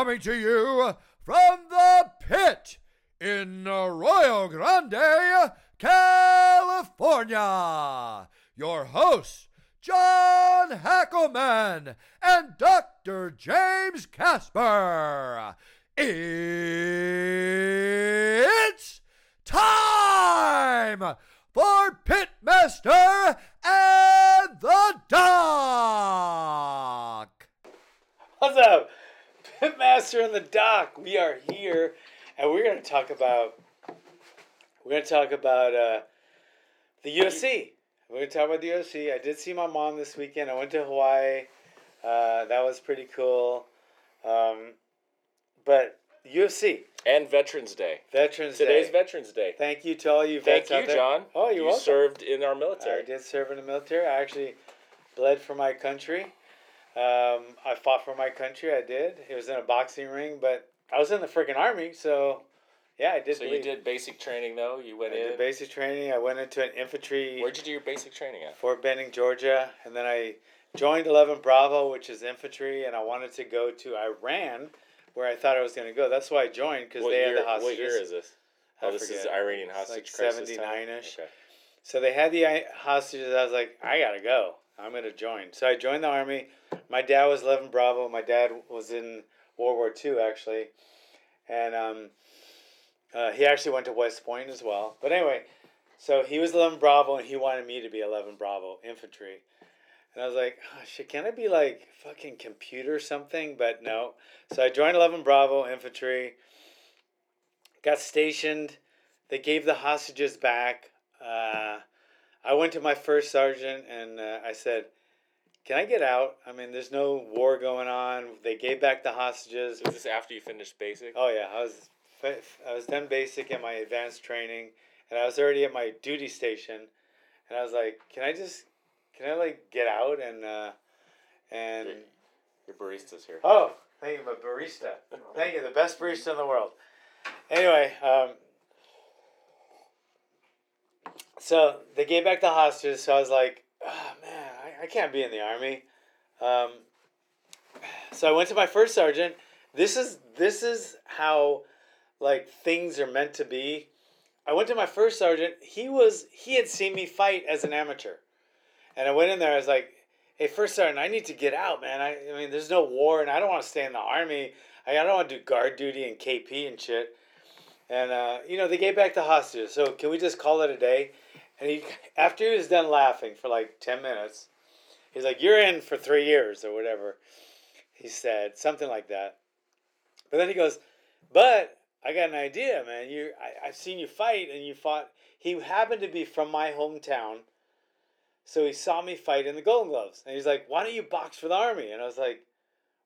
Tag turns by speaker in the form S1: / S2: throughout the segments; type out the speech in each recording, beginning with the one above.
S1: coming to you from the pit in Arroyo Grande, California. Your hosts, John Hackleman and Dr. James Casper. It's time for Pitmaster and the Doc.
S2: What's up? Pitmaster in the Doc. We are here and we're gonna talk about we're gonna talk about uh, the UFC. We're gonna talk about the UFC. I did see my mom this weekend. I went to Hawaii. Uh, that was pretty cool. Um, but UFC,
S3: And Veterans Day.
S2: Veterans Day.
S3: Today's
S2: Day.
S3: Veterans Day.
S2: Thank you to all you
S3: Thank
S2: vets out
S3: you,
S2: there.
S3: John.
S2: Oh, you're
S3: you
S2: welcome.
S3: served in our military.
S2: I did serve in the military. I actually bled for my country. Um, I fought for my country. I did. It was in a boxing ring, but I was in the freaking army, so yeah, I did.
S3: So you did basic training though. You
S2: I
S3: went
S2: did
S3: in.
S2: basic training. I went into an infantry
S3: Where'd you do your basic training at?
S2: Fort Benning, Georgia, and then I joined 11 Bravo, which is infantry, and I wanted to go to Iran, where I thought I was going to go. That's why I joined because they
S3: year,
S2: had the hostages.
S3: what year is this?
S2: I
S3: Oh, this is. Iranian
S2: It's
S3: hostage
S2: like
S3: crisis time?
S2: 79-ish. So they had the hostages. I was like, I gotta go. I'm gonna join. So I joined the army. My dad was 11 Bravo. My dad was in World War II actually, and um, uh, he actually went to West Point as well. But anyway, so he was 11 Bravo, and he wanted me to be 11 Bravo infantry. And I was like, oh, shit, can I be like fucking computer something? But no. So I joined 11 Bravo infantry. Got stationed. They gave the hostages back. Uh, I went to my first sergeant and uh, I said, "Can I get out? I mean, there's no war going on. They gave back the hostages.
S3: Was this after you finished basic?
S2: Oh yeah, I was I was done basic in my advanced training, and I was already at my duty station, and I was like, "Can I just, can I like get out and uh, and."
S3: Your- Your barista's here.
S2: Oh, thank you, my barista. Thank you, the best barista in the world. Anyway, um, so they gave back the hostages. So I was like, oh, man, I, I can't be in the army. Um, so I went to my first sergeant. This is this is how like things are meant to be. I went to my first sergeant. He was he had seen me fight as an amateur, and I went in there. I was like, hey, first sergeant, I need to get out, man. I, I mean, there's no war, and I don't want to stay in the army. I, I don't want to do guard duty and KP and shit. And uh, you know, they gave back the hostages. So can we just call it a day? And he, after he was done laughing for like ten minutes, he's like, "You're in for three years or whatever." He said something like that. But then he goes, "But I got an idea, man. You, I, I've seen you fight, and you fought." He happened to be from my hometown. So he saw me fight in the Golden Gloves, and he's like, "Why don't you box for the army?" And I was like,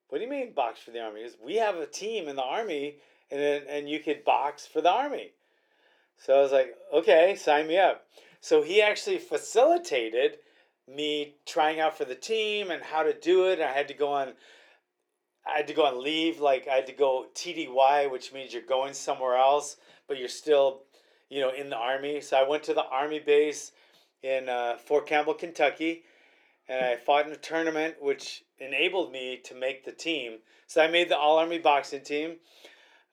S2: "What do you mean box for the army?" Goes, "We have a team in the army, and and you could box for the army." So I was like, "Okay, sign me up." So he actually facilitated me trying out for the team and how to do it. I had to go on. I had to go on leave, like I had to go TDY, which means you're going somewhere else, but you're still, you know, in the army. So I went to the army base in uh, Fort Campbell, Kentucky, and I fought in a tournament which enabled me to make the team. So I made the All Army boxing team,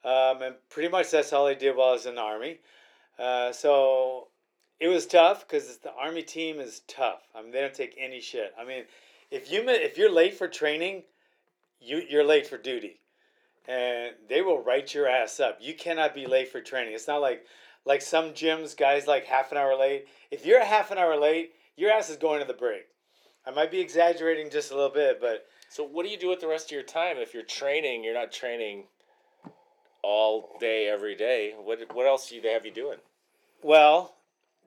S2: um, and pretty much that's all I did while I was in the Army. Uh, so it was tough because the Army team is tough. I mean, they don't take any shit. I mean, if you if you're late for training, you you're late for duty, and they will write your ass up. You cannot be late for training. It's not like like some gyms, guys like half an hour late. If you're half an hour late, your ass is going to the break. I might be exaggerating just a little bit, but
S3: So what do you do with the rest of your time if you're training? You're not training all day every day. What what else do they have you doing?
S2: well,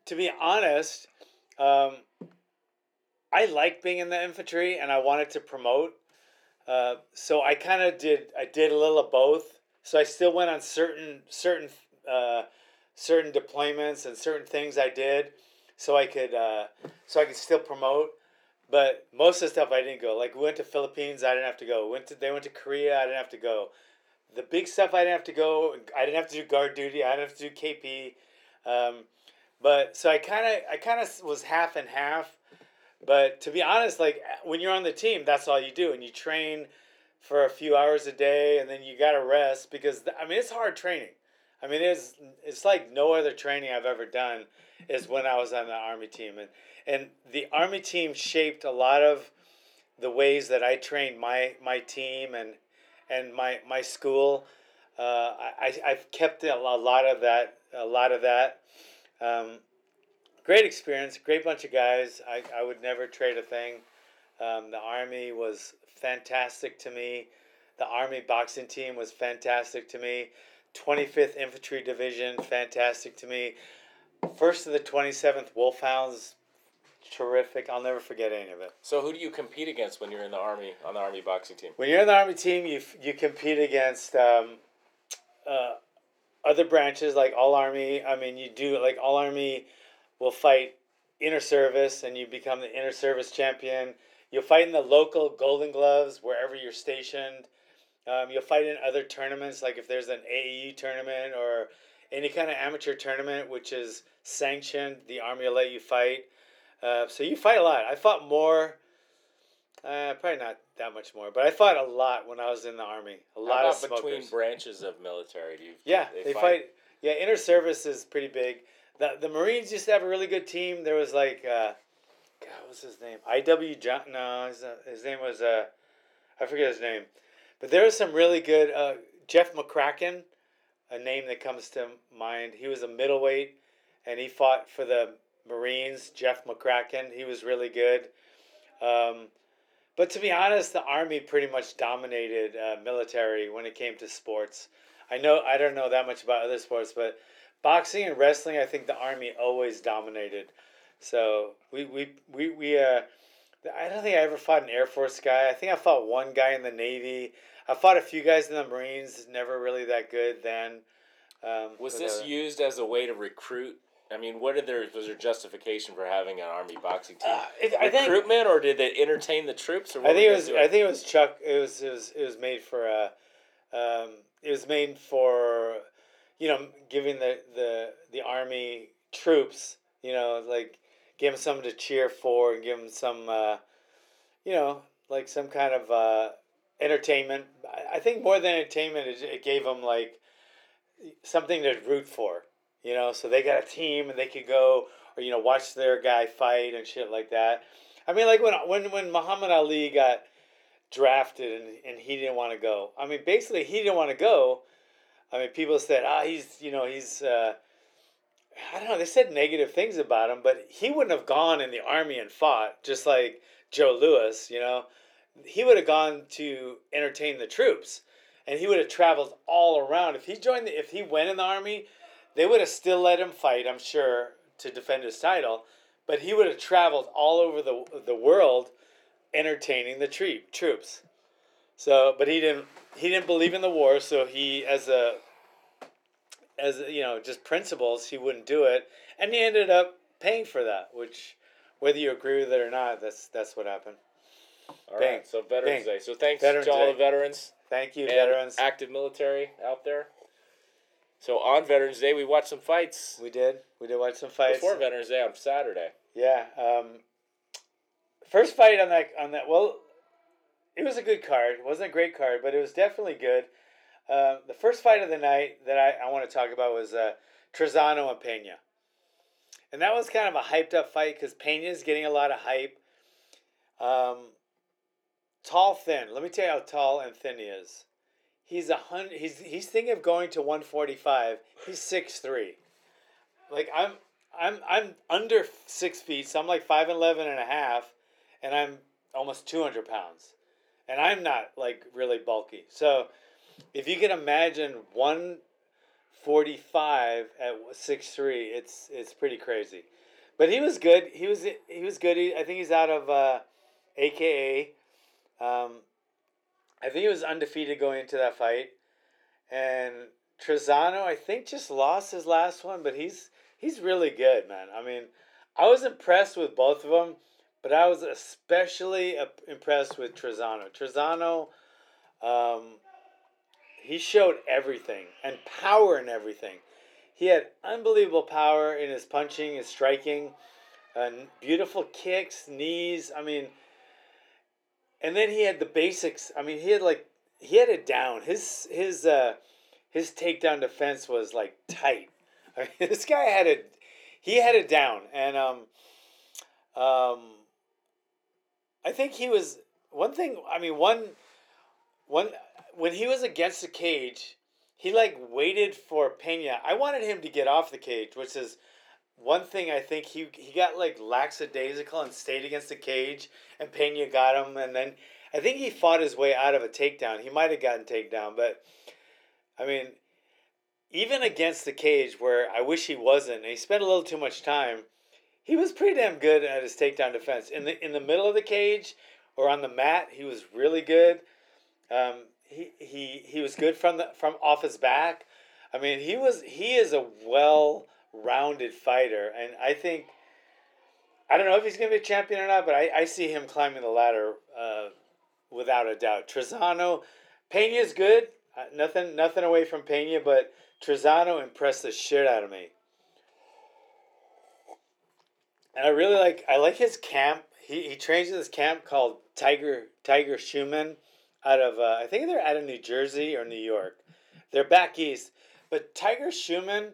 S2: to be honest, um, I like being in the infantry, and I wanted to promote. Uh, so I kind of did. I did a little of both. So I still went on certain certain uh, certain deployments and certain things I did, so I could uh, so I could still promote. But most of the stuff I didn't go. Like we went to Philippines, I didn't have to go. Went to they went to Korea, I didn't have to go. The big stuff I didn't have to go. I didn't have to do guard duty. I didn't have to do KP. Um, but so I kind of I kind of was half and half. But to be honest, like when you're on the team, that's all you do, and you train for a few hours a day, and then you got to rest because I mean it's hard training. I mean it's it's like no other training I've ever done is when I was on the army team, and and the army team shaped a lot of the ways that I trained my my team and and my my school. Uh, I I've kept a lot of that a lot of that. Um, great experience, great bunch of guys. I, I would never trade a thing. Um, the Army was fantastic to me. The Army boxing team was fantastic to me. 25th Infantry Division, fantastic to me. First of the 27th Wolfhounds, terrific. I'll never forget any of it.
S3: So who do you compete against when you're in the Army, on the Army boxing team?
S2: When you're in the Army team, you, you compete against um, uh, other branches like All Army. I mean, you do, like All Army will fight inner service and you become the inner service champion. You'll fight in the local Golden Gloves wherever you're stationed. Um, you'll fight in other tournaments, like if there's an AAU tournament or any kind of amateur tournament which is sanctioned, the Army will let you fight. Uh, so you fight a lot. I fought more, uh, probably not that much more, but I fought a lot when I was in the Army. A lot
S3: How
S2: of
S3: about between branches of military? Do you,
S2: Yeah, they, fight? Yeah, inter service is pretty big. The the Marines used to have a really good team. There was like, uh, God, what was his name? I W John. No, his, his name was uh, I forget his name, but there was some really good. Uh, Jeff McCracken, a name that comes to mind. He was a middleweight, and he fought for the Marines. Jeff McCracken. He was really good. Um, but to be honest, the army pretty much dominated uh, military when it came to sports. I know I don't know that much about other sports, but boxing and wrestling, I think the army always dominated. So we we we, we uh, I don't think I ever fought an Air Force guy. I think I fought one guy in the Navy. I fought a few guys in the Marines. Never really that good then. Um,
S3: Was this
S2: uh,
S3: used as a way to recruit? I mean, what did there was there justification for having an army boxing team?
S2: uh, it, I think
S3: Recruitment, or did they entertain the troops? Or what
S2: I think it was.
S3: doing?
S2: I think it was Chuck. It was. It was. It was made for. Uh, um, it was made for, you know, giving the the the army troops. You know, like give them something to cheer for and give them some. Uh, you know, like some kind of uh, entertainment. I, I think more than entertainment, it, it gave them like something to root for. You know, so they got a team and they could go or you know watch their guy fight and shit like that. I mean, like when when when Muhammad Ali got drafted and, and he didn't want to go. I mean, basically he didn't want to go. I mean, people said, ah, he's you know he's. Uh, I don't know. They said negative things about him, but he wouldn't have gone in the army and fought just like Joe Louis. You know, he would have gone to entertain the troops, and he would have traveled all around. If he joined, the, if he went in the army, they would have still let him fight. I'm sure to defend his title, but he would have traveled all over the the world, entertaining the troop troops. So, but he didn't. He didn't believe in the war, so he, as a, as you know, just principles, he wouldn't do it, and he ended up paying for that. Which, whether you agree with it or not, that's that's what happened.
S3: All
S2: Bang.
S3: right, so Veterans
S2: Bang.
S3: Day. So thanks
S2: Veterans
S3: to all
S2: Day.
S3: the veterans
S2: Thank you,
S3: and
S2: veterans.
S3: active military out there. So on Veterans Day, we watched some fights.
S2: We did. We did watch some fights.
S3: Before Veterans Day on Saturday.
S2: Yeah. Um, first fight on that on that. Well, it was a good card. It wasn't a great card, but it was definitely good. Uh, the first fight of the night that I, I want to talk about was uh, Trizano and Pena. And that was kind of a hyped up fight because Pena is getting a lot of hype. Um, tall, thin. Let me tell you how tall and thin he is. He's a hundred. He's he's thinking of going to one forty five. He's six three. Like I'm I'm I'm under six feet, so I'm like five eleven and a half and I'm almost two hundred pounds, and I'm not like really bulky. So, if you can imagine one forty five at six three, it's it's pretty crazy. But he was good. He was he was good. He, I think he's out of uh, AKA. Um, I think he was undefeated going into that fight, and Trizano I think just lost his last one, but he's he's really good, man. I mean, I was impressed with both of them, but I was especially impressed with Trizano. Trizano, um, he showed everything and power in everything. He had unbelievable power in his punching, his striking, uh, beautiful kicks, knees. I mean, and then he had the basics. I mean, he had like he had it down. His his uh his takedown defense was like tight. I mean, this guy had it. He had it down, and um, um, I think he was one thing. I mean, one one when he was against the cage, he like waited for Pena. I wanted him to get off the cage, which is one thing I think he he got like lackadaisical and stayed against the cage, and Pena got him, and then I think he fought his way out of a takedown. He might have gotten takedown, but I mean, even against the cage, where I wish he wasn't, and he spent a little too much time. He was pretty damn good at his takedown defense. In the in the middle of the cage or on the mat, he was really good. Um, he, he he was good from the from off his back. I mean, he was he is a well rounded fighter, and I think I don't know if he's gonna be a champion or not, but I, I see him climbing the ladder uh, without a doubt. Trizano, Pena's good. Uh, nothing nothing away from Pena, but Trizano impressed the shit out of me. And I really like I like his camp. He, he trains in this camp called Tiger Tiger Schulmann out of uh, I think they're out of New Jersey or New York. They're back east. But Tiger Schulmann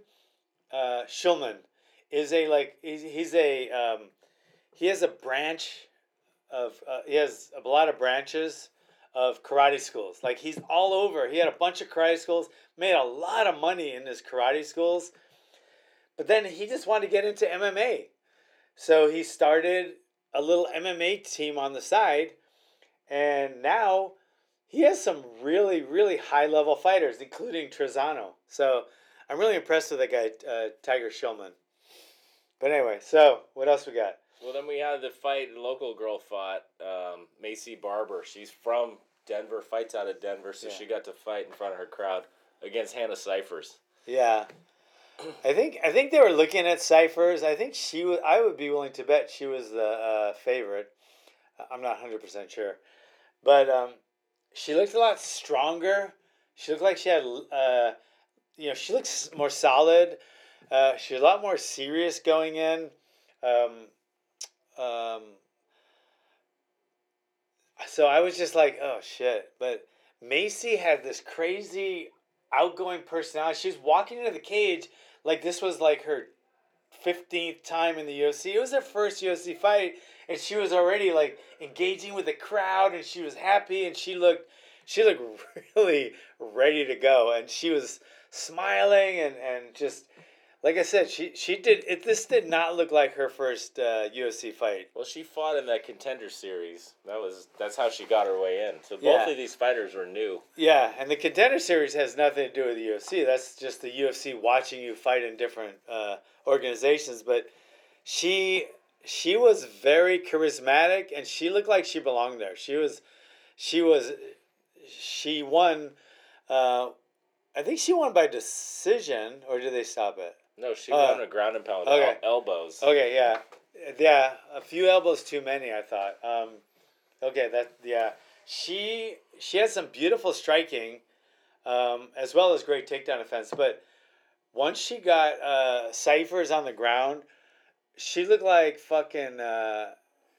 S2: uh, Schulmann is a like he's, he's a um, he has a branch of uh, he has a lot of branches of karate schools. Like he's all over. He had a bunch of karate schools, made a lot of money in his karate schools. But then he just wanted to get into MMA. So he started a little MMA team on the side and now he has some really really high level fighters including Trizano. So I'm really impressed with that guy, uh, Tiger Schulmann. But anyway, so what else we got?
S3: Well, then we had the fight. The local girl fought um, Maycee Barber. She's from Denver. Fights out of Denver, so
S2: Yeah.
S3: she got to fight in front of her crowd against Hannah Cifers.
S2: Yeah, I think I think they were looking at Cifers. I think she was. I would be willing to bet she was the uh, favorite. I'm not hundred percent sure, but um, she looked a lot stronger. She looked like she had, uh, you know, she looks more solid. Uh, she's a lot more serious going in. Um, um, so I was just like, oh shit. But Maycee had this crazy outgoing personality. She was walking into the cage like this was like her 15th time in the UFC. It was her first UFC fight and she was already like engaging with the crowd and she was happy and she looked she looked really ready to go and she was smiling and and just like I said, she she did it. This did not look like her first uh, UFC fight.
S3: Well, she fought in that contender series. That was that's how she got her way in. So both
S2: Yeah.
S3: of these fighters were new.
S2: Yeah, and the contender series has nothing to do with the UFC. That's just the UFC watching you fight in different uh, organizations. But she she was very charismatic, and she looked like she belonged there. She was she was she won. Uh, I think she won by decision, or did they stop it?
S3: No, she
S2: Uh,
S3: won a ground and pound
S2: okay.
S3: el- elbows.
S2: Okay, yeah, yeah, a few elbows too many. I thought. Um, okay, that yeah, she she had some beautiful striking, um, as well as great takedown defense. But once she got uh, Cifers on the ground, she looked like fucking. Uh,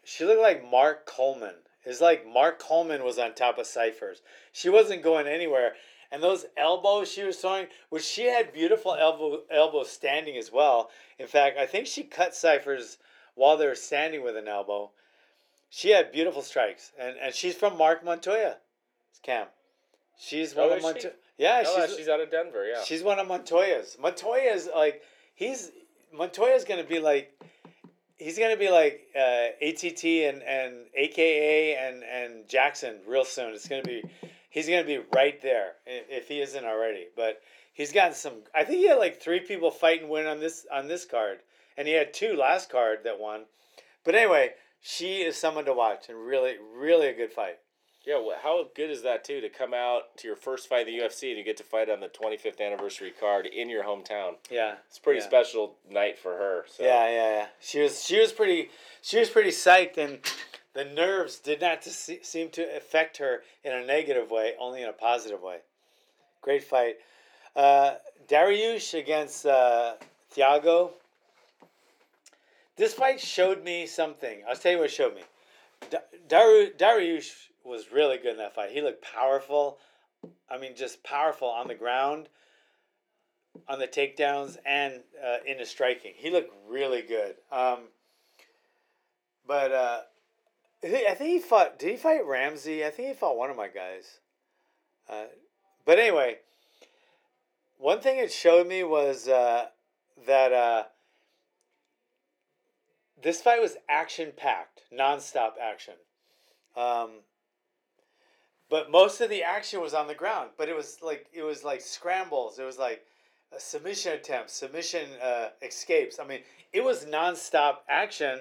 S2: she looked like Mark Coleman. It's like Mark Coleman was on top of Cifers. She wasn't going anywhere. And those elbows she was throwing, which she had beautiful elbow elbows standing as well. In fact, I think she cut Cifers while they were standing with an elbow. She had beautiful strikes, and and she's from Marc Montoya's camp. She's one
S3: Oh,
S2: of
S3: is she?
S2: Montoya. Yeah,
S3: Oh,
S2: she's
S3: she's out of Denver. Yeah.
S2: She's one of Montoya's. Montoya's like he's Montoya's gonna be like he's gonna be like uh, ATT and and AKA and and Jackson real soon. It's gonna be he's gonna be right there if he isn't already. But he's gotten some. I think he had like three people fight and win on this on this card, and he had two last card that won. But anyway, she is someone to watch and really really a good fight.
S3: Yeah, well, how good is that too to come out to your first fight in the UFC and you get to fight on the 25th anniversary card in your hometown?
S2: Yeah,
S3: It's a pretty
S2: Yeah.
S3: special night for her. So.
S2: Yeah, yeah, yeah. She was she was pretty she was pretty psyched, and the nerves did not seem to affect her in a negative way, only in a positive way. Great fight. Uh, Dariush against uh, Thiago. This fight showed me something. I'll tell you what it showed me. Da- Dariush was really good in that fight. He looked powerful. I mean, just powerful on the ground, on the takedowns, and uh, in the striking. He looked really good. Um, but uh, I think he fought. Did he fight Ramsey? I think he fought one of my guys. Uh, but anyway, one thing it showed me was uh, that uh, this fight was action packed, nonstop action. Um, but most of the action was on the ground. But it was like it was like scrambles. It was like uh, submission attempts, submission uh, escapes. I mean, it was nonstop action,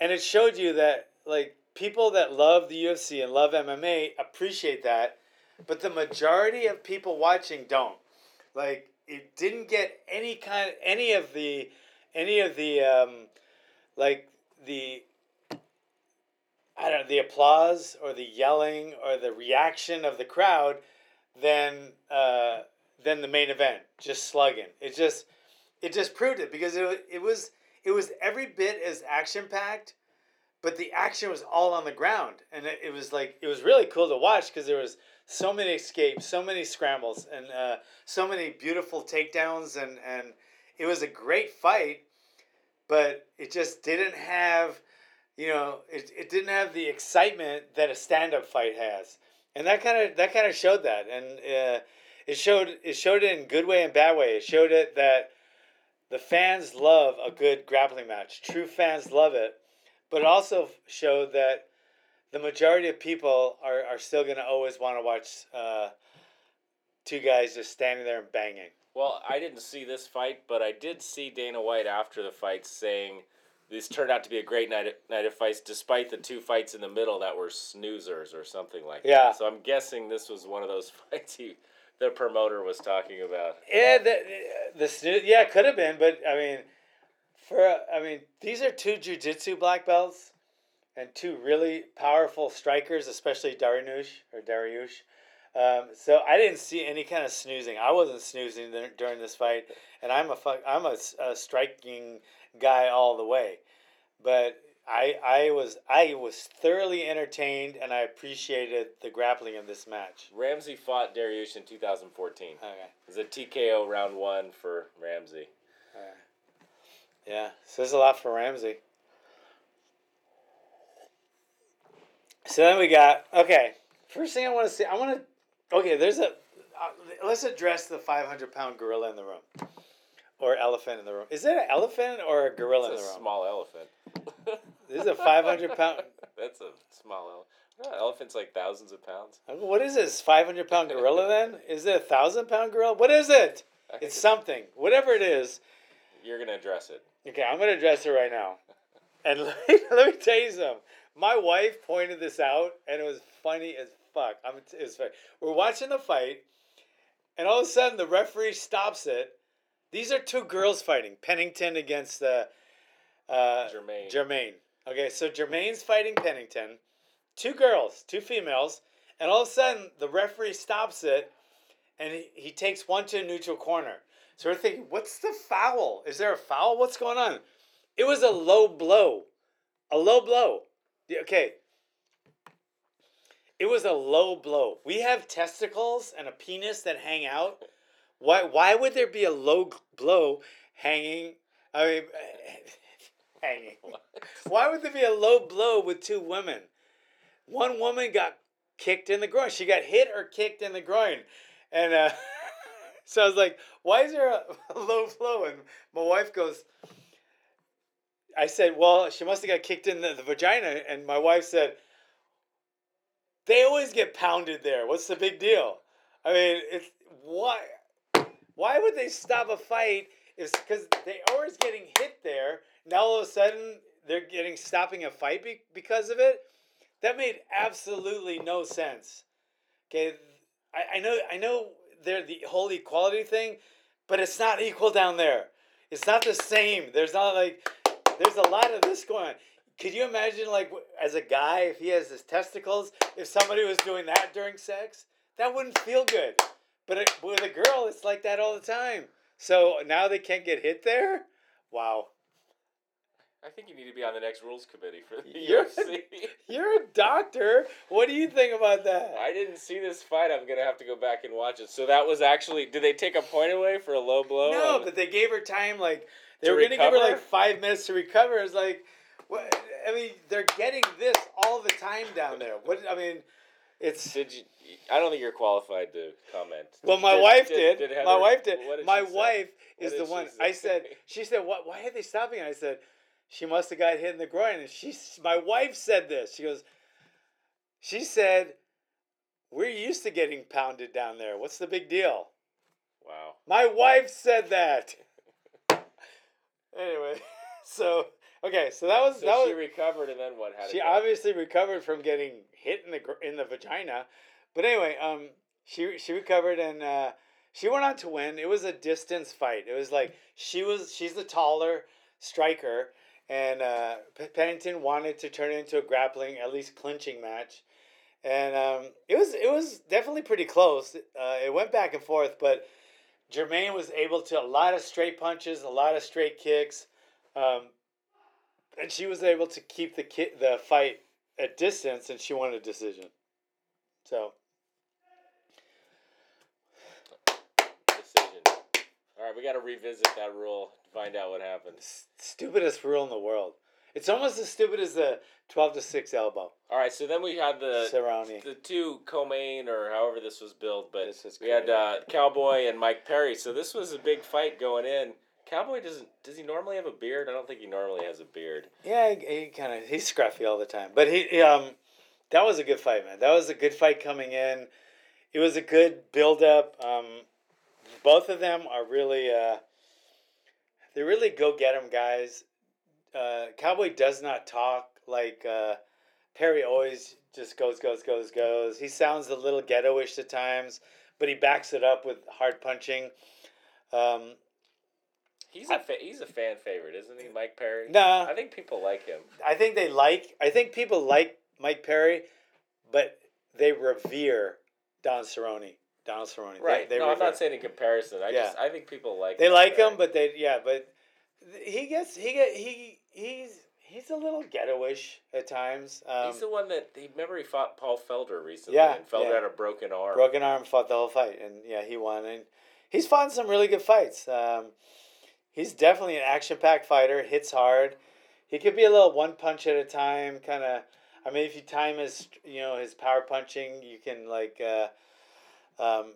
S2: and it showed you that like people that love the UFC and love MMA appreciate that, but the majority of people watching don't. Like it didn't get any kind any of the any of the um, like the I don't know the applause or the yelling or the reaction of the crowd than uh, than the main event just slugging. It just it just proved it because it it was it was every bit as action packed, but the action was all on the ground. And it, it was like it was really cool to watch because there was so many escapes, so many scrambles, and uh, so many beautiful takedowns, and and it was a great fight, but it just didn't have, you know, it, it didn't have the excitement that a stand up fight has, and that kind of that kind of showed that, and uh, it showed it showed it in good way and bad way. It showed it that the fans love a good grappling match. True fans love it, but it also showed that the majority of people are, are still going to always want to watch uh, two guys just standing there and banging.
S3: Well, I didn't see this fight, but I did see Dana White after the fight saying this turned out to be a great night of, night of fights, despite the two fights in the middle that were snoozers or something like
S2: Yeah.
S3: that. So I'm guessing this was one of those fights he, the promoter was talking about.
S2: Yeah, the the snoo- yeah could have been, but I mean, for I mean these are two jujitsu black belts, and two really powerful strikers, especially Dariush or Dariush. Um, so I didn't see any kind of snoozing. I wasn't snoozing dur- during this fight, and I'm a fuck, I'm a, a striking guy all the way. But I I was I was thoroughly entertained, and I appreciated the grappling of this match.
S3: Ramsey fought Dariush in 2014.
S2: Okay.
S3: It was a TKO round one for Ramsey.
S2: Yeah, so there's a lot for Ramsey. So then we got okay. First thing I want to say, I want to okay. There's a uh, let's address the 500 pound gorilla in the room, or elephant in the room. Is it an elephant or a gorilla
S3: It's
S2: in the room?
S3: small elephant.
S2: This is a 500 pound.
S3: That's a small elephant. elephant's like thousands of pounds.
S2: What is this 500 pound gorilla then? Is it a thousand pound gorilla? What is it? It's something. Whatever it is.
S3: You're gonna address it.
S2: Okay, I'm gonna address it right now. And let me, let me tell you something. My wife pointed this out, and it was funny as fuck. I'm it was funny. We're watching the fight, and all of a sudden the referee stops it. These are two girls fighting. Pennington against uh, uh,
S3: Jermaine.
S2: Jermaine. Okay, so Jermaine's fighting Pennington. Two girls, two females, and all of a sudden the referee stops it, and he, he takes one to a neutral corner. So we're thinking, what's the foul? Is there a foul? What's going on? It was a low blow. A low blow. Okay. It was a low blow. We have testicles and a penis that hang out. Why why would there be a low blow hanging I mean hanging. Why would there be a low blow with two women? One woman got kicked in the groin. She got hit or kicked in the groin. And uh, so I was like, why is there a, low blow? And my wife goes, I said, well, she must have got kicked in the, the vagina. And my wife said, they always get pounded there. What's the big deal? I mean, it's why? Why would they stop a fight? It's because they always getting hit there. Now all of a sudden they're getting stopping a fight be, because of it. That made absolutely no sense. Okay, I, I know I know they're the whole equality thing, but it's not equal down there. It's not the same. There's not like there's a lot of this going on. Could you imagine like as a guy if he has his testicles, if somebody was doing that during sex, that wouldn't feel good. But it, with a girl, it's like that all the time. So now they can't get hit there. Wow.
S3: I think you need to be on the next rules committee for the
S2: You're-
S3: UFC.
S2: You're a doctor. What do you think about that?
S3: I didn't see this fight. I'm gonna have to go back and watch it. So that was actually. Did they take a point away for a low blow?
S2: no,
S3: on-
S2: but they gave her time. Like they were going to give her like five minutes to recover. It's like, what? I mean, they're getting this all the time down there. What? I mean, it's.
S3: Did you? I don't think you're qualified to comment.
S2: Well, my wife
S3: did-
S2: did.
S3: did
S2: my wife did.
S3: what did
S2: my
S3: say?
S2: wife
S3: What
S2: is
S3: did
S2: the one. I said. She said, "What? Why are they stopping?" I said, "She must have got hit in the groin." And she, my wife said this. She goes. She said, "We're used to getting pounded down there. What's the big deal?"
S3: Wow.
S2: My wife said that. anyway, so okay, so that was
S3: So
S2: that
S3: she
S2: was.
S3: recovered, and then what? How
S2: She obviously recovered from getting hit in the in the vagina, but anyway, um, she she recovered and uh, she went on to win. It was a distance fight. It was like she was she's the taller striker, and uh, Pennington wanted to turn it into a grappling, at least clinching match, and um, it was it was definitely pretty close. Uh, it went back and forth, but Jermaine was able to a lot of straight punches, a lot of straight kicks. Um, and she was able to keep the ki- the fight at distance, and she won a decision. So
S3: decision. All right, we got to revisit that rule, find out what happened.
S2: stupidest rule in the world. It's almost as stupid as the twelve to six elbow.
S3: All right, so then we had the
S2: Cerrone.
S3: the two co-main or however this was built, but we had uh, Cowboy and Mike Perry. So this was a big fight going in. Cowboy doesn't does he normally have a beard? I don't think he normally has a beard.
S2: Yeah, he, he kind of he's scruffy all the time, but he he, um, that was a good fight, man. That was a good fight coming in. It was a good build up. Um, both of them are really uh, they really go get him, guys. Uh, Cowboy does not talk like uh, Perry always just goes goes goes goes. He sounds a little ghettoish at times, but he backs it up with hard punching. Um,
S3: He's a fa- he's a fan favorite, isn't he, Mike Perry?
S2: nah,
S3: I think people like him.
S2: I think they like. I think people like Mike Perry, but they revere Don Cerrone.
S3: Right.
S2: They,
S3: no, I'm not saying in comparison. I
S2: Yeah.
S3: just I think people like
S2: They like him, but they yeah, but he gets he get he he's he's a little ghettoish at times. Um,
S3: He's the one that he remember he fought Paul Felder recently,
S2: Yeah,
S3: and Felder
S2: yeah.
S3: had a broken arm.
S2: broken arm fought the whole fight, and yeah, he won. And he's fought some really good fights. Um, he's definitely an action packed fighter. Hits hard. He could be a little one punch at a time, kind of. I mean, if you time his, you know, his power punching, you can like, uh, um,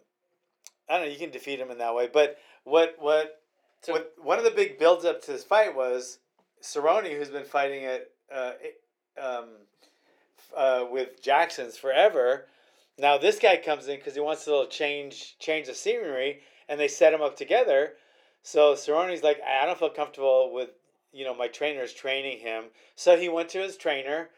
S2: I don't know, you can defeat him in that way. But what what
S3: So-
S2: what one of the big builds up to this fight was Cerrone, who's been fighting it uh, um, uh, with Jackson's forever. Now this guy comes in because he wants a little change change the scenery, and they set him up together. So Cerrone's like, I don't feel comfortable with you know my trainer's training him. So he went to his trainer,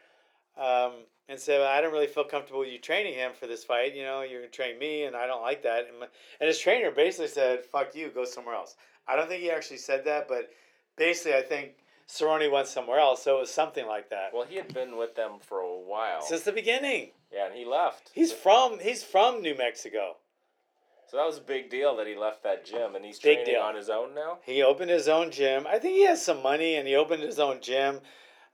S2: um, and said, I don't really feel comfortable with you training him for this fight. You know, you're gonna train me, and I don't like that. And, my, and his trainer basically said, "Fuck you, go somewhere else." I don't think he actually said that, but basically, I think Cerrone went somewhere else. So it was something like that
S3: Well, he had been with them for a while.
S2: since the beginning.
S3: yeah, and he left.
S2: He's from he's from New Mexico.
S3: so that was a big deal that he left that gym, and he's
S2: Big
S3: training
S2: deal.
S3: on his own now.
S2: He opened his own gym. I think he has some money, and he opened his own gym.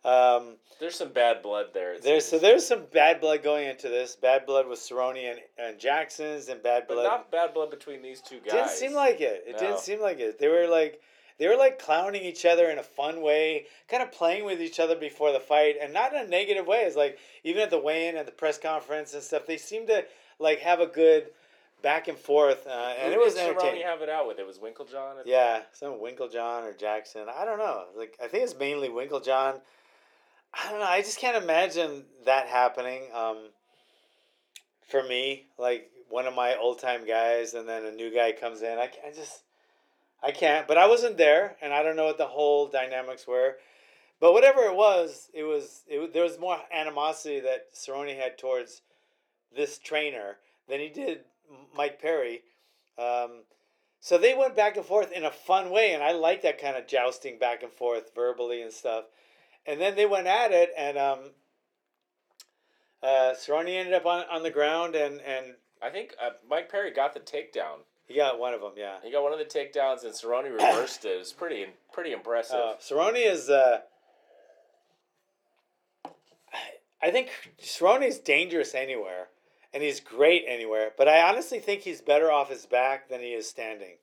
S2: Um,
S3: There's some bad blood there.
S2: there's so there's some bad blood going into this. Bad blood with Cerrone and, and Jackson's, and bad
S3: but
S2: blood.
S3: not bad blood between these two guys.
S2: didn't seem like it. It
S3: No.
S2: didn't seem like it. They were like they were like clowning each other in a fun way, kind of playing with each other before the fight, and not in a negative way. It's like even at the weigh-in, at the press conference and stuff, they seemed to like have a good back and forth, uh, and
S3: Who
S2: it was
S3: did Cerrone
S2: entertaining.
S3: have it out with? It was Winkeljohn.
S2: Yeah, some Winkeljohn or Jackson. I don't know. Like I think it's mainly Winkeljohn. I don't know. I just can't imagine that happening. Um, for me, like one of my old time guys, and then a new guy comes in. I, I just, I can't. But I wasn't there, and I don't know what the whole dynamics were. But whatever it was, it was it. There was more animosity that Cerrone had towards this trainer than he did Mike Perry. Um, so they went back and forth in a fun way, and I like that kind of jousting back and forth verbally and stuff. And then they went at it, and um, uh, Cerrone ended up on, on the ground, and, and
S3: I think uh, Mike Perry got the takedown.
S2: he got one of them, yeah.
S3: He got one of the takedowns, and Cerrone reversed it. It was pretty pretty impressive.
S2: Uh, Cerrone is uh, I think Cerrone is dangerous anywhere, and he's great anywhere. But I honestly think he's better off his back than he is standing.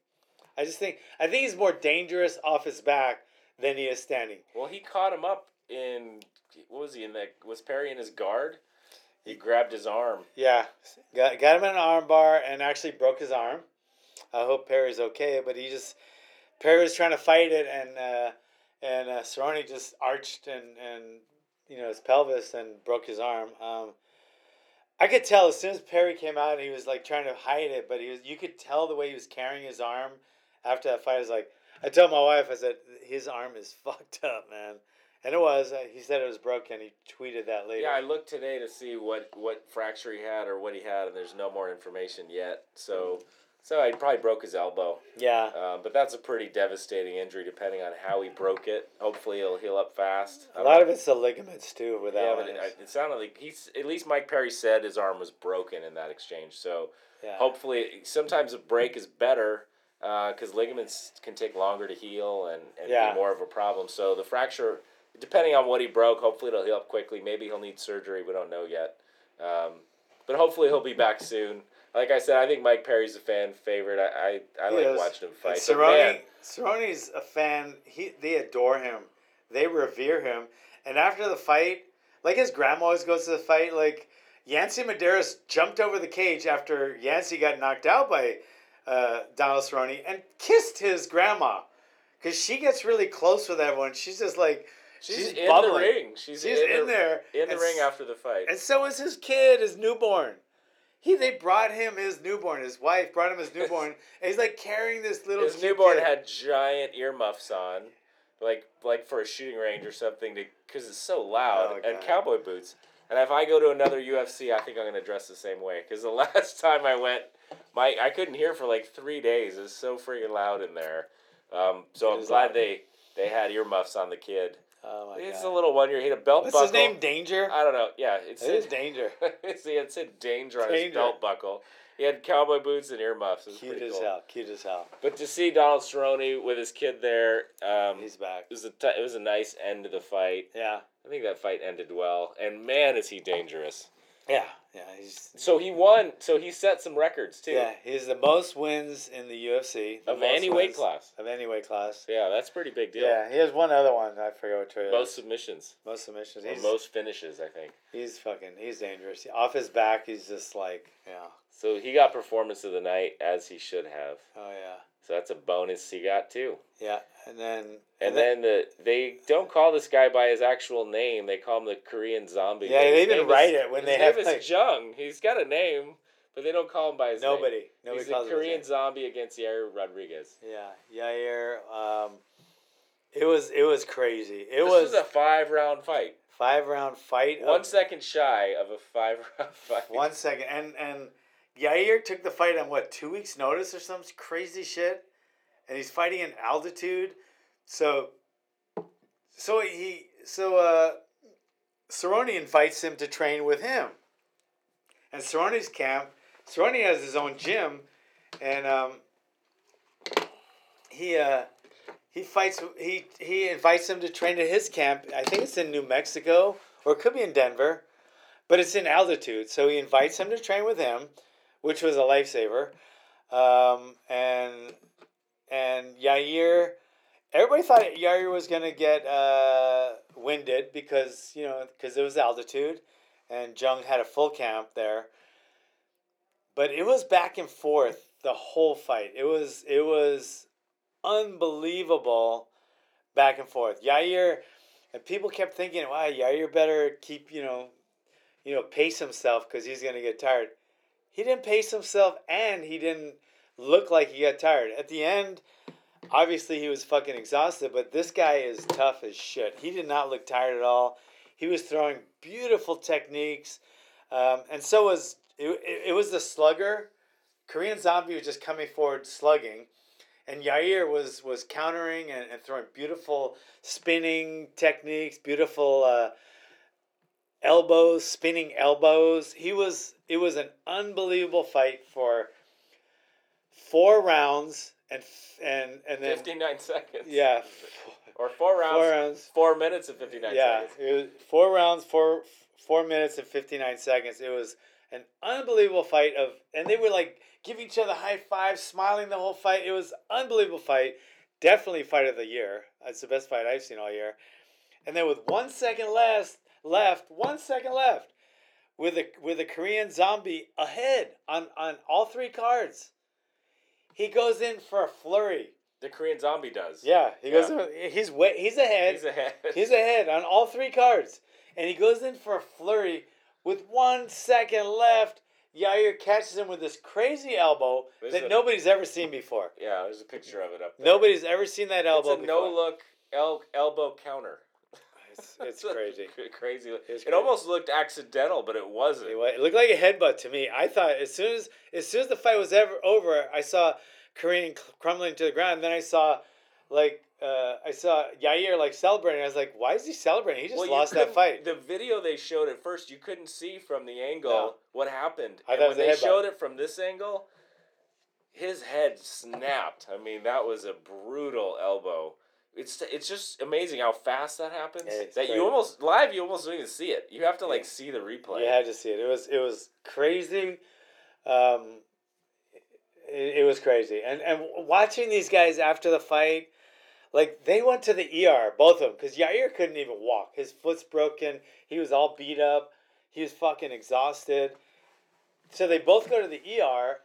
S2: I just think I think he's more dangerous off his back than he is standing.
S3: Well, he caught him up in what was he in that? Was Perry in his guard? He grabbed his arm.
S2: Yeah, got got him in an arm bar and actually broke his arm. I hope Perry's okay, but he just Perry was trying to fight it and uh, and uh, Cerrone just arched and and you know his pelvis and broke his arm. Um, I could tell as soon as Perry came out, he was like trying to hide it, but he was you could tell the way he was carrying his arm after that fight. I was like, I told my wife, I said his arm is fucked up, man. And it was. Uh, he said it was broken. He tweeted that later.
S3: Yeah, I looked today to see what what fracture he had or what he had, and there's no more information yet. So, so he probably broke his elbow.
S2: yeah.
S3: Um, but that's a pretty devastating injury, depending on how he broke it. Hopefully, it'll heal up fast.
S2: A lot of it's the ligaments too. With
S3: yeah, but it, it sounded like he's at least Mike Perry said his arm was broken in that exchange. So
S2: yeah.
S3: hopefully, sometimes a break is better because ligaments can take longer to heal and, and
S2: Yeah.
S3: be more of a problem. So the fracture, depending on what he broke, hopefully it'll heal up quickly. Maybe he'll need surgery. We don't know yet. Um, but hopefully he'll be back soon. Like I said, I think Mike Perry's a fan favorite. I I, I like
S2: is.
S3: watching him fight. Man,
S2: Cerrone, Cerrone's a fan. He they adore him. They revere him. And after the fight, like his grandma always goes to the fight. Like Yancy Medeiros jumped over the cage after Yancy got knocked out by uh, Donald Cerrone and kissed his grandma, because she gets really close with everyone. She's just like
S3: she's,
S2: she's
S3: in
S2: bubbling.
S3: the ring. She's,
S2: She's
S3: in,
S2: in
S3: the,
S2: there
S3: in the
S2: and
S3: ring after the fight.
S2: And so is his kid, his newborn. He they brought him his newborn. His wife brought him his newborn. and he's like carrying this little.
S3: His newborn
S2: kid.
S3: had giant earmuffs on, like like for a shooting range or something, to because it's so loud,
S2: Oh,
S3: and cowboy boots. And if I go to another UFC, I think I'm gonna dress the same way. Because the last time I went, my I couldn't hear for like three days. It's so freaking loud in there. Um, so
S2: It
S3: I'm glad
S2: loud.
S3: they they had earmuffs on the kid.
S2: Oh my
S3: It's
S2: god.
S3: a little one year. He had a belt
S2: What's
S3: buckle.
S2: his name? Danger.
S3: I don't know. Yeah, it's
S2: It is Danger.
S3: See, it said danger on his belt buckle. He had cowboy boots and earmuffs. It was
S2: Cute as
S3: cool.
S2: hell. Cute as hell.
S3: But to see Donald Cerrone with his kid there, um,
S2: He's back.
S3: it was a t- it was a nice end to the fight.
S2: Yeah.
S3: I think that fight ended well, and man, is he dangerous.
S2: Yeah. Yeah. He's.
S3: So he won. So he set some records too.
S2: Yeah. He's the most wins in the UFC. the
S3: Of any weight class.
S2: Of any weight class.
S3: Yeah, that's a pretty big deal.
S2: Yeah. He has one other one. I forget what it is.
S3: Most submissions,
S2: most submissions.
S3: or
S2: He's,
S3: most finishes, I think.
S2: he's fucking. He's dangerous. Off his back, he's just like. Yeah.
S3: So he got performance of the night as he should have.
S2: Oh yeah.
S3: So that's a bonus he got too.
S2: Yeah. And then.
S3: And then the they don't call this guy by his actual name. They call him the Korean Zombie.
S2: Yeah, they even write
S3: is-
S2: it when
S3: his
S2: they
S3: name
S2: have,
S3: is
S2: like-
S3: Jung. He's got a name, but they don't call him by his name.
S2: Nobody. Nobody
S3: He's
S2: calls his
S3: Korean
S2: name.
S3: Zombie against Yair Rodriguez.
S2: Yeah, Yair. Um, it was it was crazy. It
S3: this
S2: was,
S3: was a five round fight.
S2: five round fight.
S3: One
S2: of-
S3: second shy of a five round fight.
S2: one second, and and Yair took the fight on what two weeks notice or some crazy shit, and he's fighting in altitude, so so he so uh, Cerrone invites him to train with him, and Cerrone's camp. Cerrone has his own gym, and um, he uh, he fights. He he invites him to train at his camp. I think it's in New Mexico, or it could be in Denver, but it's in altitude. So he invites him to train with him, which was a lifesaver. Um, and and Yair, everybody thought Yair was gonna get uh, winded because you know because it was altitude, and Jung had a full camp there. But it was back and forth the whole fight. It was it was unbelievable back and forth. Yair and people kept thinking, "Wow, Yair better keep you know, you know, pace himself because he's gonna get tired." He didn't pace himself, and he didn't look like he got tired. At the end, obviously he was fucking exhausted, but this guy is tough as shit. He did not look tired at all. He was throwing beautiful techniques, um, and so was it, it, was the slugger. Korean Zombie was just coming forward slugging, and Yair was was countering and, and throwing beautiful spinning techniques, beautiful uh, elbows, spinning elbows. He was it was an unbelievable fight for four rounds and and and then
S3: Fifty nine seconds.
S2: yeah
S3: Or four rounds.
S2: four rounds, Four,
S3: minutes and fifty nine
S2: yeah
S3: seconds.
S2: it was four rounds four four minutes and fifty nine seconds. It was an unbelievable fight of, and they were like giving each other high fives, smiling the whole fight. It was unbelievable fight. Definitely fight of the year. It's the best fight I've seen all year. And then with one second left, left, one second left, with a with a Korean zombie ahead on on all three cards, he goes in for a flurry.
S3: The Korean zombie does.
S2: Yeah, he goes. In, he's way, he's ahead.
S3: He's ahead.
S2: He's ahead on all three cards, and he goes in for a flurry with one second left. Yair catches him with this crazy elbow
S3: There's
S2: that
S3: a-
S2: nobody's ever seen before.
S3: yeah, there's a picture of it up there.
S2: Nobody's ever seen that elbow.
S3: It's
S2: a
S3: no look el- elbow counter.
S2: It's, it's crazy.
S3: crazy. It,
S2: crazy.
S3: almost looked accidental, but it wasn't.
S2: It it looked like a headbutt to me. I thought as soon as as soon as the fight was ever over, I saw Korean crumbling to the ground. And then I saw like uh, I saw Yair like celebrating. I was like, why is he celebrating? He just
S3: Well,
S2: lost that fight.
S3: The video they showed at first, you couldn't see from the angle
S2: No.
S3: what happened.
S2: I
S3: and
S2: thought
S3: when they showed it from this angle, his head snapped. I mean, that was a brutal elbow. It's it's just amazing how fast that happens.
S2: Yeah,
S3: that
S2: crazy.
S3: you almost live, you almost don't even see it. You have to like
S2: Yeah.
S3: see the replay.
S2: You had to see it. It was it was crazy. Um, it, it was crazy, and and watching these guys after the fight, like they went to the ER, both of them, because Yair couldn't even walk. His foot's broken. He was all beat up. He was fucking exhausted. So they both go to the ER,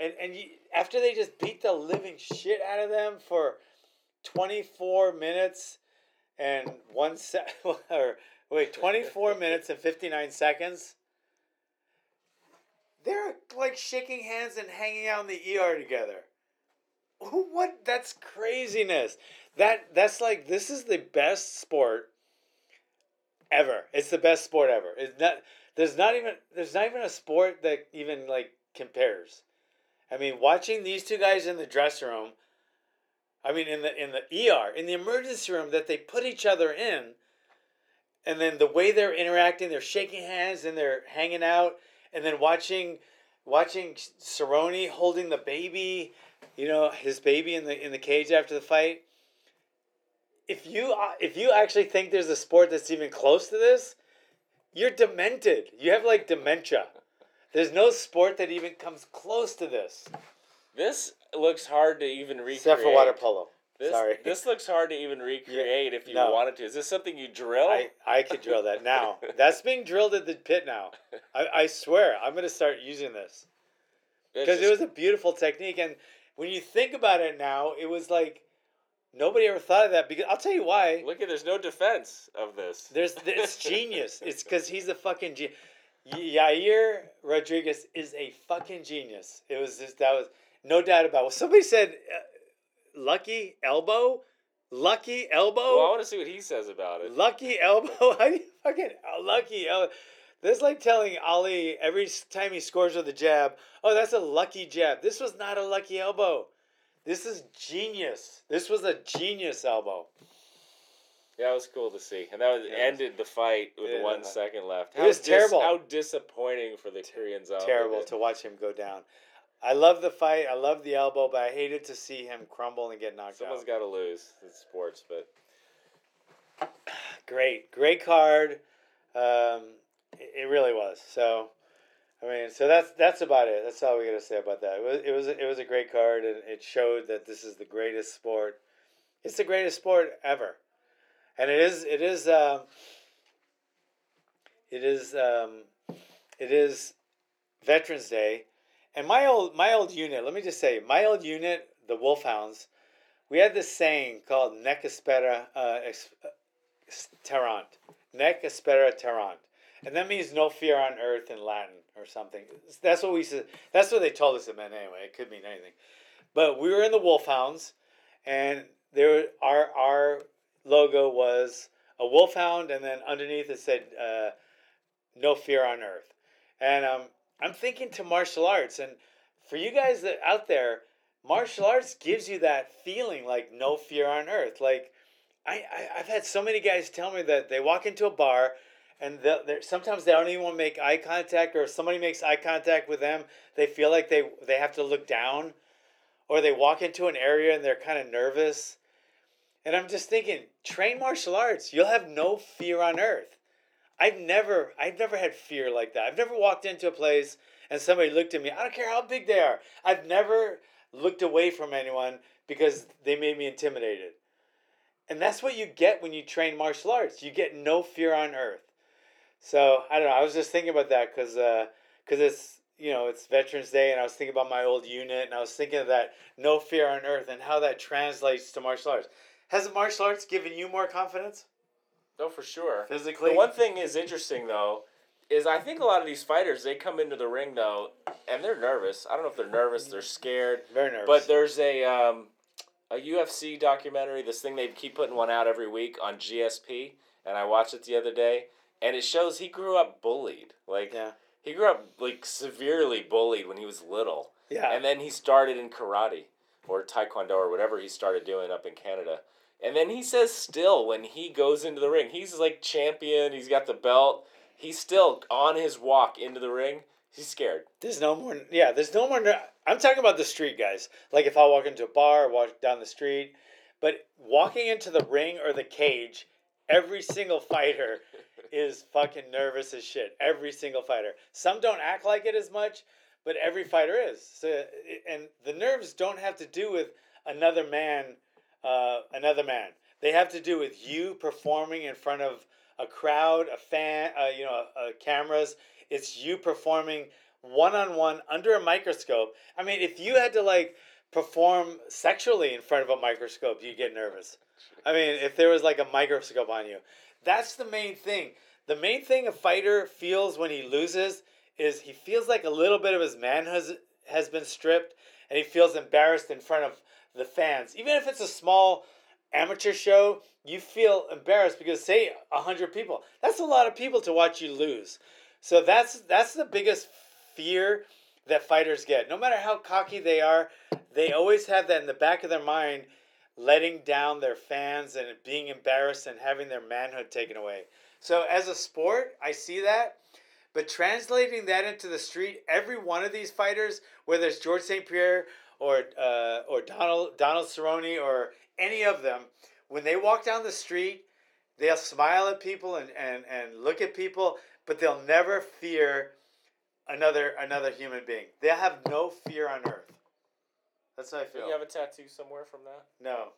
S2: and and you, after they just beat the living shit out of them for twenty four minutes and one sec or wait 24 minutes and 59 seconds? They're like shaking hands and hanging out in the ER together. What? That's craziness. That that's like this is the best sport ever. It's the best sport ever. It's not there's not even there's not even a sport that even like compares. I mean watching these two guys in the dressing room I mean, in the in the ER, in the emergency room that they put each other in, and then the way they're interacting, they're shaking hands and they're hanging out, and then watching, watching Cerrone holding the baby, you know, his baby in the in the cage after the fight. If you uh, if you actually think there's a sport that's even close to this, you're demented. You have like dementia. There's no sport that even comes close to this,
S3: This looks hard to even recreate.
S2: except for water polo.
S3: This,
S2: Sorry.
S3: This looks hard to even recreate if you
S2: no.
S3: wanted to. Is this something you drill?
S2: I, I could drill that now. That's being drilled at the pit now. I, I swear, I'm going to start using this. Because it was a beautiful technique. And when you think about it now, it was like nobody ever thought of that. Because I'll tell you why.
S3: Look at there's no defense of this.
S2: There's It's genius. It's because he's a fucking genius. Yair Rodriguez is a fucking genius. It was just, that was no doubt about it. Well, somebody said, uh, lucky elbow? Lucky elbow?
S3: well, I want to see what he says about it.
S2: Lucky elbow. How do you fucking lucky elbow? That's like telling Ali every time he scores with a jab, oh, that's a lucky jab. This was not a lucky elbow. This is genius. This was a genius elbow.
S3: Yeah, it was cool to see, and that was,
S2: Yeah,
S3: ended the fight with
S2: Yeah.
S3: one second left.
S2: It was terrible.
S3: How disappointing for the Korean zombie.
S2: Terrible to watch him go down. I love the fight. I love the elbow, but I hated to see him crumble and get knocked
S3: Someone's
S2: out.
S3: Someone's got to lose. It's sports, but
S2: great, great card. Um, it, it really was. So, I mean, so that's that's about it. That's all we got to say about that. It was it was it was a great card, and it showed that this is the greatest sport. It's the greatest sport ever, and it is it is um, it is um, it is Veterans Day, and my old my old unit. Let me just say, my old unit, the Wolfhounds. We had this saying called "Nec aspera uh, ex- terrant," "Nec aspera terrant," and that means no fear on earth in Latin or something. That's what we said. That's what they told us it meant anyway. It could mean anything, but we were in the Wolfhounds, and there our our logo was a wolfhound, and then underneath it said uh, "No fear on earth," and um, I'm thinking to martial arts, and for you guys that out there martial arts gives you that feeling like no fear on earth. Like I, I I've had so many guys tell me that they walk into a bar and they'll- sometimes they don't even want to make eye contact or if somebody makes eye contact with them they feel like they they have to look down or they walk into an area and they're kind of nervous and i'm just thinking train martial arts you'll have no fear on earth I've never I've never had fear like that. I've never walked into a place and somebody looked at me. I don't care how big they are. I've never looked away from anyone because they made me intimidated. And that's what you get when you train martial arts. You get no fear on earth. So I don't know. I was just thinking about that because because uh, it's you know it's Veterans Day, and I was thinking about my old unit, and I was thinking of that no fear on earth and how that translates to martial arts. Has martial arts given you more confidence
S3: No, for sure.
S2: physically?
S3: The one thing is interesting though, is I think a lot of these fighters they come into the ring though, and they're nervous. I don't know if they're nervous, they're scared.
S2: Very nervous.
S3: But there's a um, a UFC documentary. This thing they keep putting one out every week on GSP, and I watched it the other day, and it shows he grew up bullied. Like
S2: yeah,
S3: he grew up like severely bullied when he was little,
S2: yeah,
S3: and then he started in karate or taekwondo or whatever he started doing up in Canada. And then he says still when he goes into the ring, he's like champion, he's got the belt. He's still on his walk into the ring. He's scared.
S2: There's no more. Yeah, there's no more. I'm talking about the street guys. Like if I walk into a bar, walk down the street, but walking into the ring or the cage, every single fighter is fucking nervous as shit. Every single fighter. Some don't act like it as much, but every fighter is. So, and the nerves don't have to do with another man, uh, another man. They have to do with you performing in front of a crowd, a fan, uh, you know, uh, cameras. It's you performing one on one under a microscope. I mean, if you had to like perform sexually in front of a microscope, you'd get nervous. I mean, if there was like a microscope on you, that's the main thing. The main thing a fighter feels when he loses is he feels like a little bit of his manhood has, has been stripped and he feels embarrassed in front of the fans. Even if it's a small amateur show, you feel embarrassed because say a hundred people. That's a lot of people to watch you lose. So that's that's the biggest fear that fighters get. No matter how cocky they are, they always have that in the back of their mind, letting down their fans and being embarrassed and having their manhood taken away. So as a sport, I see that. But translating that into the street, every one of these fighters, whether it's George St. Pierre or uh, or Donald Donald Cerrone or any of them, when they walk down the street, they'll smile at people and, and, and look at people, but they'll never fear another another human being. They'll have no fear on earth. That's how I
S3: Do
S2: feel.
S3: you have a tattoo somewhere from that?
S2: no.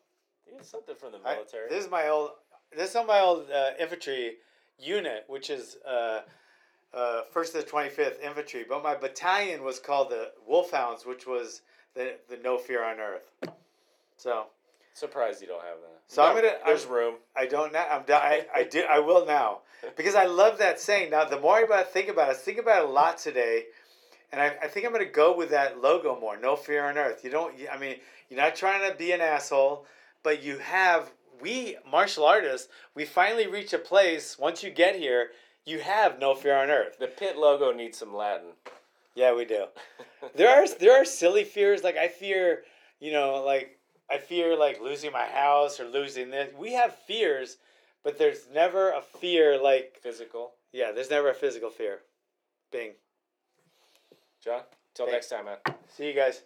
S3: You have something from the
S2: I-
S3: military.
S2: this is my old. This is on my old uh, infantry unit, which is uh, uh, first to the twenty fifth infantry. But my battalion was called the Wolfhounds, which was the the no fear on earth. So
S3: Surprised you don't have that.
S2: So I'm gonna-
S3: There's
S2: I'm-
S3: room.
S2: I don't now. I'm. I, I do. I will now because I love that saying. Now the more I about think about it, I think about it a lot today, and I, I think I'm gonna go with that logo more. No fear on earth. You don't. I mean, you're not trying to be an asshole, but you have. We martial artists. We finally reach a place. Once you get here, you have no fear on earth.
S3: The pit logo needs some Latin.
S2: Yeah, we do. there are there are silly fears like I fear, you know, like I fear like losing my house or losing this. We have fears, but there's never a fear like
S3: Physical.
S2: yeah, there's never a physical fear. Bing.
S3: John, till next time, man.
S2: See you guys.